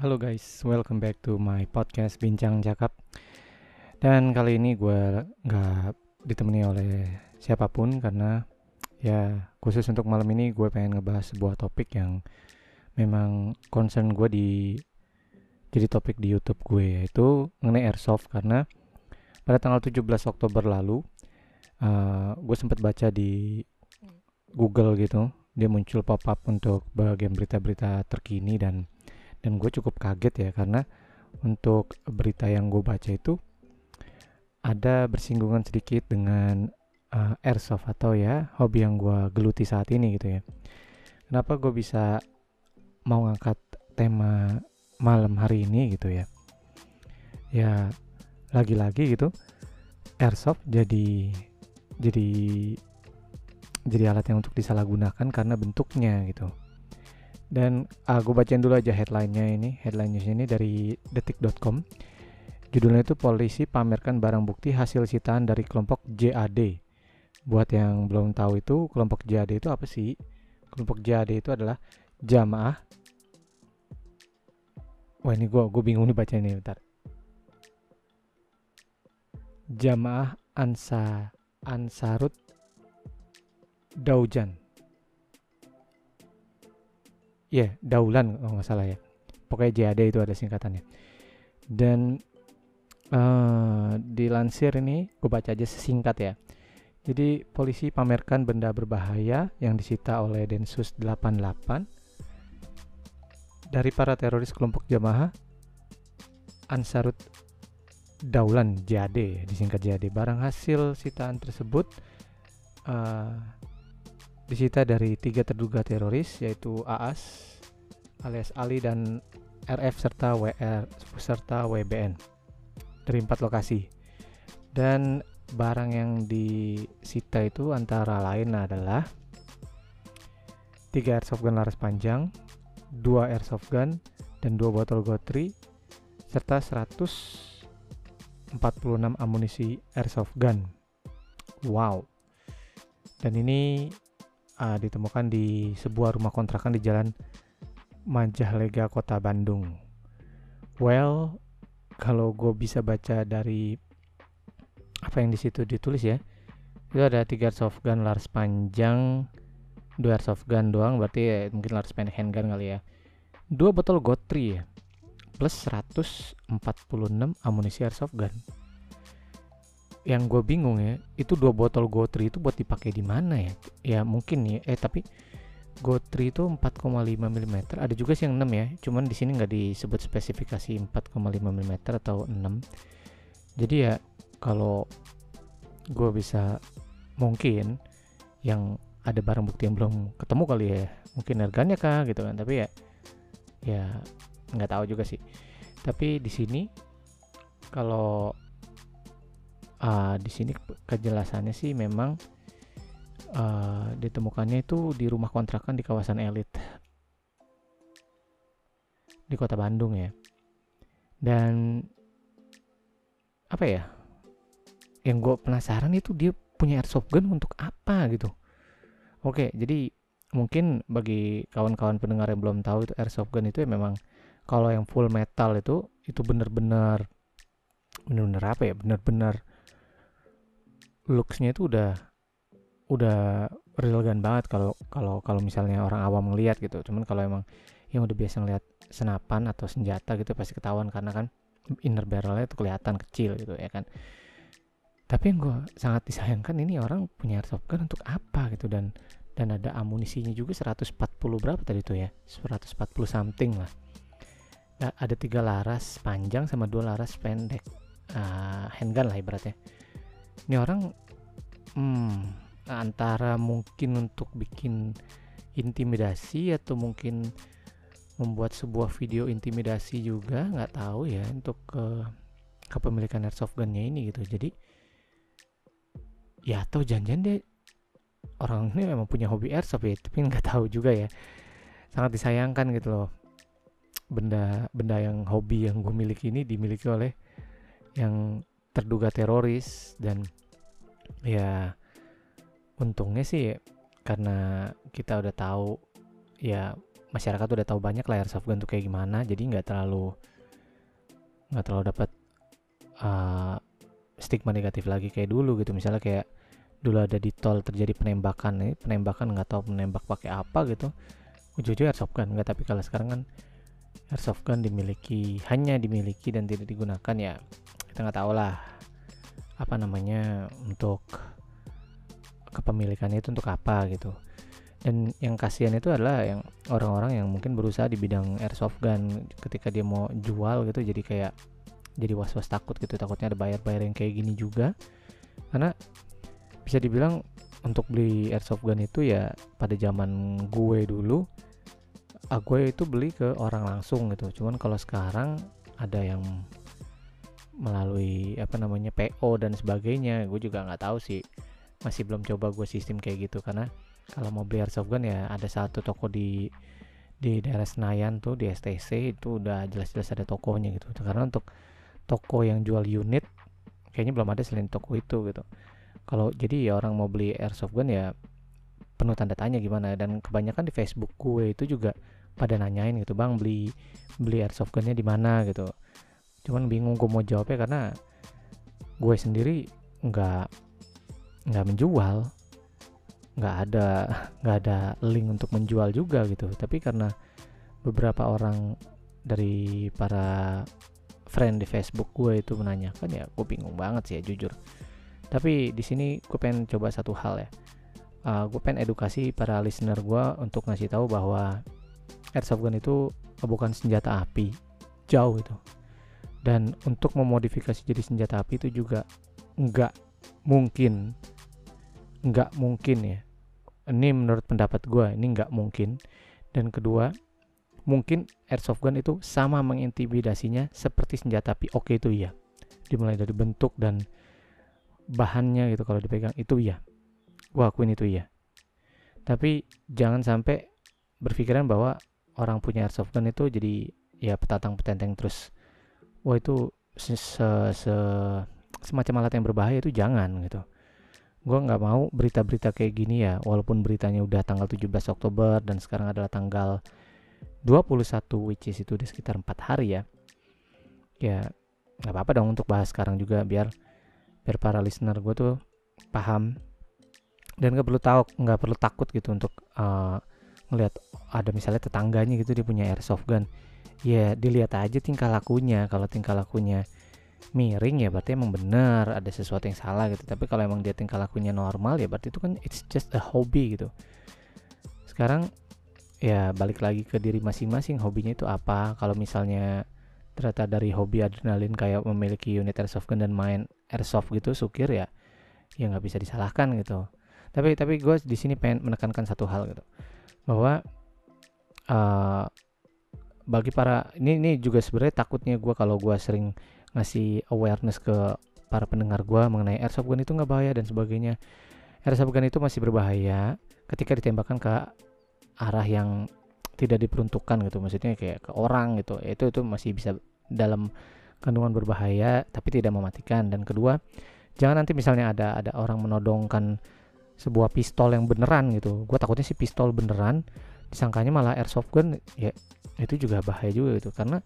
Halo guys, welcome back to my podcast Bincang Cakap. Dan kali ini gue nggak ditemani oleh siapa pun karena ya khusus untuk malam ini gue pengen ngebahas sebuah topik yang memang concern gue di jadi topik di YouTube gue yaitu mengenai airsoft karena pada tanggal 17 Oktober lalu uh, gue sempat baca di Google gitu dia muncul pop up untuk bagian berita-berita terkini dan dan gue cukup kaget ya karena untuk berita yang gue baca itu ada bersinggungan sedikit dengan uh, airsoft atau ya hobi yang gue geluti saat ini gitu ya. Kenapa gue bisa mau ngangkat tema malam hari ini gitu ya? Ya lagi-lagi gitu airsoft jadi jadi jadi alat yang untuk disalahgunakan karena bentuknya gitu dan uh, gue bacain dulu aja headline-nya ini. Headline nya ini dari detik.com judulnya itu polisi pamerkan barang bukti hasil sitaan dari kelompok JAD buat yang belum tahu itu kelompok JAD itu apa sih? Kelompok JAD itu adalah jamaah. Wah ini gue gue bingung nih baca ini bentar. Jamaah ansa ansarut daujan ya yeah, daulan kalau nggak salah ya. Pokoknya JAD itu ada singkatannya. Dan uh, dilansir ini gue baca aja sesingkat ya. Jadi polisi pamerkan benda berbahaya yang disita oleh Densus 88 dari para teroris kelompok jamaah Ansarut Daulan JAD disingkat JAD barang hasil sitaan tersebut uh, disita dari tiga terduga teroris yaitu AAS alias Ali dan RF serta WR serta WBN dari empat lokasi dan barang yang disita itu antara lain adalah tiga airsoft gun laras panjang, dua airsoft gun dan dua botol gotri serta 146 amunisi airsoft gun. Wow. Dan ini uh, ditemukan di sebuah rumah kontrakan di Jalan Majalega, Kota Bandung. Well, kalau gue bisa baca dari apa yang di situ ditulis ya, itu ada tiga airsoft gun laras panjang, dua airsoft gun doang, berarti ya, mungkin laras pendek handgun kali ya. Dua botol gotri ya, plus 146 amunisi airsoft gun yang gue bingung ya itu dua botol Gotri itu buat dipakai di mana ya? Ya mungkin ya. Eh tapi Gotri itu 4,5 mm ada juga sih yang 6 ya cuman di sini nggak disebut spesifikasi 4,5 mm atau 6 jadi ya kalau gue bisa mungkin yang ada barang bukti yang belum ketemu kali ya mungkin harganya kah gitu kan. Tapi ya ya nggak tahu juga sih. Tapi di sini kalau uh, di sini kejelasannya sih memang uh, ditemukannya itu di rumah kontrakan di kawasan elit. Di kota Bandung ya. Dan apa ya? Yang gue penasaran itu dia punya airsoft gun untuk apa gitu. Oke jadi mungkin bagi kawan-kawan pendengar yang belum tahu itu airsoft gun itu ya memang kalau yang full metal itu itu benar-benar benar-benar apa ya? Benar-benar looksnya itu udah udah real gun banget kalau kalau kalau misalnya orang awam ngelihat gitu. Cuman kalau emang yang udah biasa ngelihat senapan atau senjata gitu pasti ketahuan karena kan inner barrelnya itu kelihatan kecil gitu ya kan. Tapi yang gue sangat disayangkan ini orang punya airsoft gun untuk apa gitu dan dan ada amunisinya juga 140 berapa tadi tuh ya? 140 something lah. Nah, ada tiga laras panjang sama dua laras pendek uh, handgun lah ibaratnya ini orang hmm, antara mungkin untuk bikin intimidasi atau mungkin membuat sebuah video intimidasi juga nggak tahu ya untuk ke kepemilikan airsoft gunnya ini gitu. Jadi ya atau janjian deh orang ini memang punya hobi airsoft ya tapi nggak tahu juga ya. Sangat disayangkan gitu loh. Benda benda yang hobi yang gue miliki ini dimiliki oleh yang terduga teroris dan ya untungnya sih karena kita udah tahu ya masyarakat udah tahu banyak airsoft gun tuh kayak gimana jadi nggak terlalu nggak terlalu dapat uh, stigma negatif lagi kayak dulu gitu. Misalnya kayak dulu ada di tol terjadi penembakan nih penembakan nggak tahu menembak pakai apa gitu ujung-ujung airsoft gun. Nggak tapi kalau sekarang kan airsoft gun dimiliki hanya dimiliki dan tidak digunakan ya kita nggak tahu lah apa namanya untuk kepemilikannya itu untuk apa gitu. Dan yang kasihan itu adalah yang orang-orang yang mungkin berusaha di bidang airsoft gun ketika dia mau jual gitu jadi kayak jadi was-was takut gitu takutnya ada bayar-bayar yang kayak gini juga. Karena bisa dibilang untuk beli airsoft gun itu ya pada zaman gue dulu ah, gue itu beli ke orang langsung gitu. Cuman kalau sekarang ada yang melalui apa namanya PO dan sebagainya. Gue juga nggak tahu sih. Masih belum coba gue sistem kayak gitu. Karena kalau mau beli airsoft gun ya ada satu toko di di daerah Senayan tuh di STC itu udah jelas-jelas ada tokonya gitu. Karena untuk toko yang jual unit kayaknya belum ada selain toko itu gitu. Kalau jadi ya orang mau beli airsoft gun ya penuh tanda tanya gimana. Dan kebanyakan di Facebook gue itu juga pada nanyain gitu bang beli beli airsoft gunnya di mana? gitu cuman bingung gue mau jawabnya karena gue sendiri nggak nggak menjual. Nggak ada nggak ada link untuk menjual juga gitu. Tapi karena beberapa orang dari para friend di Facebook gue itu menanyakan ya gue bingung banget sih ya jujur. Tapi di sini gue pengen coba satu hal ya. Uh, gue pengen edukasi para listener gue untuk ngasih tahu bahwa airsoft gun itu bukan senjata api. Jauh itu dan untuk memodifikasi jadi senjata api itu juga nggak mungkin. Nggak mungkin ya. Ini menurut pendapat gue ini nggak mungkin. Dan kedua mungkin airsoft gun itu sama mengintimidasinya seperti senjata api. Oke itu iya. Dimulai dari bentuk dan bahannya gitu kalau dipegang itu iya. Gue akuin itu iya. Tapi jangan sampai berpikiran bahwa orang punya airsoft gun itu jadi ya petatang petenteng terus wah itu se, se, se semacam alat yang berbahaya itu jangan gitu. Gue nggak mau berita-berita kayak gini ya walaupun beritanya udah tanggal 17 Oktober dan sekarang adalah tanggal 21 which is itu udah sekitar empat hari ya. Ya nggak apa-apa dong untuk bahas sekarang juga biar biar para listener gue tuh paham. Dan nggak perlu tahu nggak perlu takut gitu untuk uh, ngelihat ada misalnya tetangganya gitu dia punya airsoft gun ya dilihat aja tingkah lakunya. Kalau tingkah lakunya miring ya berarti emang benar ada sesuatu yang salah gitu. Tapi kalau emang dia tingkah lakunya normal ya berarti itu kan it's just a hobby gitu. Sekarang ya balik lagi ke diri masing-masing hobinya itu apa. Kalau misalnya ternyata dari hobi adrenalin kayak memiliki unit airsoft gun dan main airsoft gitu sukir ya ya nggak bisa disalahkan gitu. Tapi tapi gue di sini pengen menekankan satu hal gitu. Bahwa uh, bagi para ini ini juga sebenarnya takutnya gue kalau gue sering ngasih awareness ke para pendengar gue mengenai airsoft gun itu nggak bahaya dan sebagainya. Airsoft gun itu masih berbahaya ketika ditembakkan ke arah yang tidak diperuntukkan gitu maksudnya kayak ke orang gitu. Itu itu masih bisa dalam kandungan berbahaya tapi tidak mematikan. Dan kedua jangan nanti misalnya ada ada orang menodongkan sebuah pistol yang beneran gitu. Gue takutnya sih pistol beneran disangkanya malah airsoft gun ya itu juga bahaya juga gitu. Karena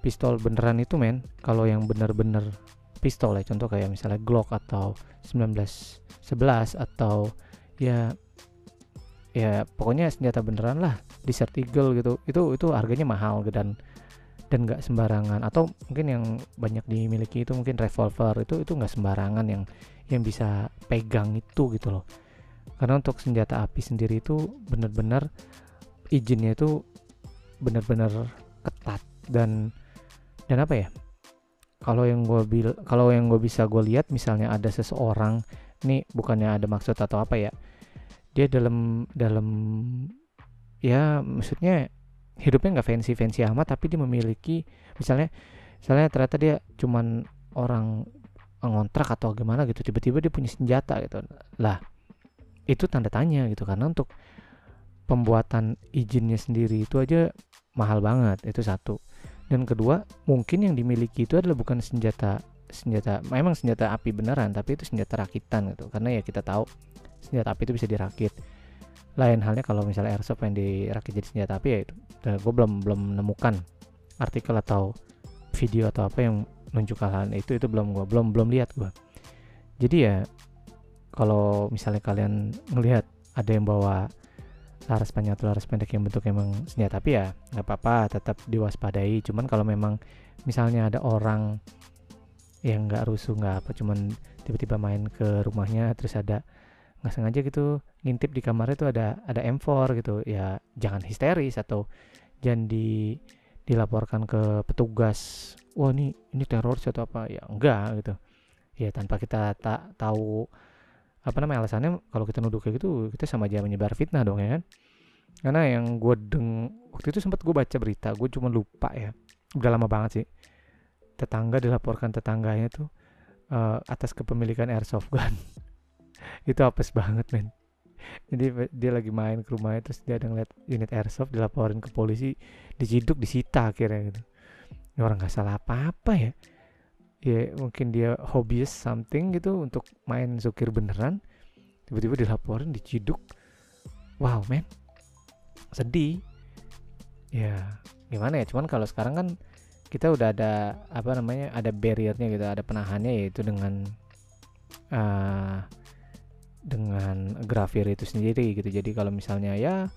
pistol beneran itu men kalau yang bener-bener pistol ya contoh kayak misalnya Glock atau 1911 atau ya ya pokoknya senjata beneran lah Desert Eagle gitu itu itu harganya mahal gitu dan dan nggak sembarangan. Atau mungkin yang banyak dimiliki itu mungkin revolver itu itu nggak sembarangan yang yang bisa pegang itu gitu loh karena untuk senjata api sendiri itu benar-benar izinnya itu benar-benar ketat dan dan apa ya? Kalau yang gue bil kalau yang gue bisa gue lihat misalnya ada seseorang ini bukannya ada maksud atau apa ya? Dia dalam dalam ya maksudnya hidupnya nggak fancy fancy amat tapi dia memiliki misalnya misalnya ternyata dia cuman orang ngontrak atau gimana gitu tiba-tiba dia punya senjata gitu. Lah itu tanda tanya gitu karena untuk pembuatan izinnya sendiri itu aja mahal banget itu satu. Dan kedua mungkin yang dimiliki itu adalah bukan senjata senjata memang senjata api beneran tapi itu senjata rakitan gitu. Karena ya kita tahu senjata api itu bisa dirakit. Lain halnya kalau misalnya airsoft yang dirakit jadi senjata api ya itu gue belum belum menemukan artikel atau video atau apa yang nunjuk hal itu itu belum gue belum belum lihat gue jadi ya kalau misalnya kalian ngelihat ada yang bawa laras panjang atau laras pendek yang bentuk emang senjata api ya nggak apa-apa tetap diwaspadai. Cuman kalau memang misalnya ada orang yang nggak rusuh nggak apa cuman tiba-tiba main ke rumahnya terus ada nggak sengaja gitu ngintip di kamarnya itu ada ada M4 gitu ya jangan histeris atau jangan di dilaporkan ke petugas wah ini ini teroris atau apa? Ya enggak gitu. Ya tanpa kita tak tahu apa namanya alasannya kalau kita nuduh kayak gitu kita sama aja menyebar fitnah dong ya kan? Karena yang gue deng waktu itu sempat gue baca berita gue cuma lupa ya. Udah lama banget sih. Tetangga dilaporkan tetangganya tuh uh, atas kepemilikan airsoft gun. Itu apes banget men. Jadi dia lagi main ke rumahnya terus dia ada ngeliat unit airsoft dilaporin ke polisi diciduk disita akhirnya gitu. Ini orang nggak salah apa-apa ya ya mungkin dia hobies something gitu untuk main zukir beneran tiba-tiba dilaporin diciduk. Wow men. Sedih. Ya gimana ya? Cuman kalau sekarang kan kita udah ada apa namanya ada barriernya gitu ada penahannya yaitu dengan uh, dengan grafir itu sendiri gitu. Jadi kalau misalnya ya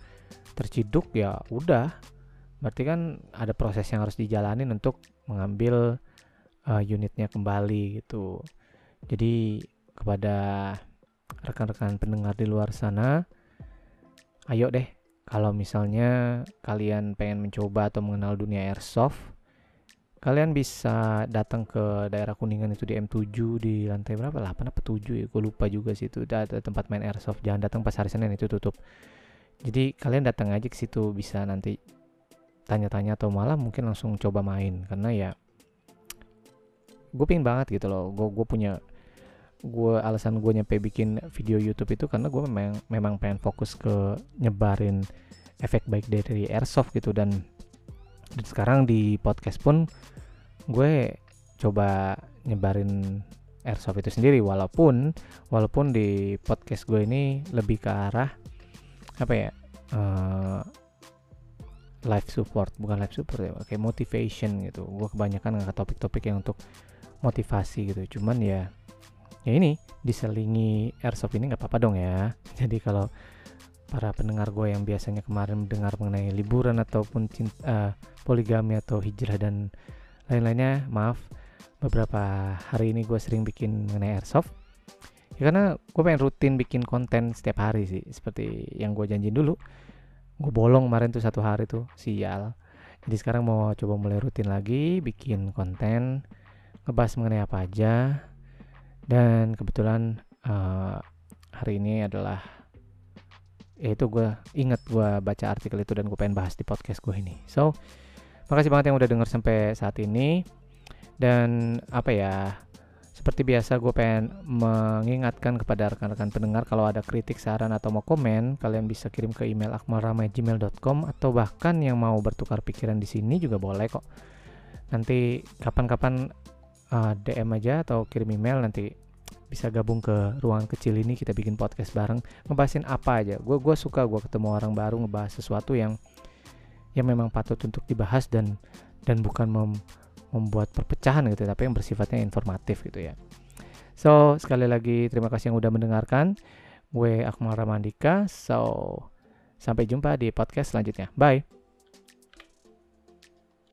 terciduk ya udah. Berarti kan ada proses yang harus dijalanin untuk mengambil uh, unitnya kembali gitu. Jadi kepada rekan-rekan pendengar di luar sana, ayo deh kalau misalnya kalian pengen mencoba atau mengenal dunia airsoft, kalian bisa datang ke daerah Kuningan itu di M7 di lantai berapa? 8 apa 7 ya? Gue lupa juga sih itu ada tempat main airsoft. Jangan datang pas hari Senin itu tutup. Jadi kalian datang aja ke situ bisa nanti tanya-tanya atau malah mungkin langsung coba main karena ya gue pengen banget gitu loh. Gue gue punya gue alasan gue nyampe bikin video YouTube itu karena gue memang memang pengen fokus ke nyebarin efek baik dari airsoft gitu. Dan, dan sekarang di podcast pun gue coba nyebarin airsoft itu sendiri. Walaupun walaupun di podcast gue ini lebih ke arah apa ya uh, live support. Bukan live support ya kayak motivation gitu. Gue kebanyakan ngangkat topik-topik yang untuk motivasi gitu. Cuman ya ya ini diselingi airsoft ini nggak apa-apa dong ya. Jadi kalau para pendengar gue yang biasanya kemarin mendengar mengenai liburan ataupun cinta, uh, poligami atau hijrah dan lain-lainnya maaf beberapa hari ini gue sering bikin mengenai airsoft. Ya karena gue pengen rutin bikin konten setiap hari sih seperti yang gue janjiin dulu. Gue bolong kemarin tuh satu hari tuh sial. Jadi sekarang mau coba mulai rutin lagi bikin konten ngebahas mengenai apa aja. Dan kebetulan uh, hari ini adalah yaitu gue inget gue baca artikel itu dan gue pengen bahas di podcast gue ini. So makasih banget yang udah denger sampai saat ini. Dan apa ya seperti biasa gue pengen mengingatkan kepada rekan-rekan pendengar kalau ada kritik saran atau mau komen kalian bisa kirim ke email akmalramai@gmail.com atau bahkan yang mau bertukar pikiran di sini juga boleh kok. Nanti kapan-kapan uh, eh, DM aja atau kirim email nanti bisa gabung ke ruangan kecil ini kita bikin podcast bareng ngebahasin apa aja. Gue gue suka gue ketemu orang baru ngebahas sesuatu yang yang memang patut untuk dibahas dan dan bukan mem, membuat perpecahan gitu tapi yang bersifatnya informatif gitu ya. So sekali lagi terima kasih yang udah mendengarkan. Gue Akmal Ramandika so sampai jumpa di podcast selanjutnya. Bye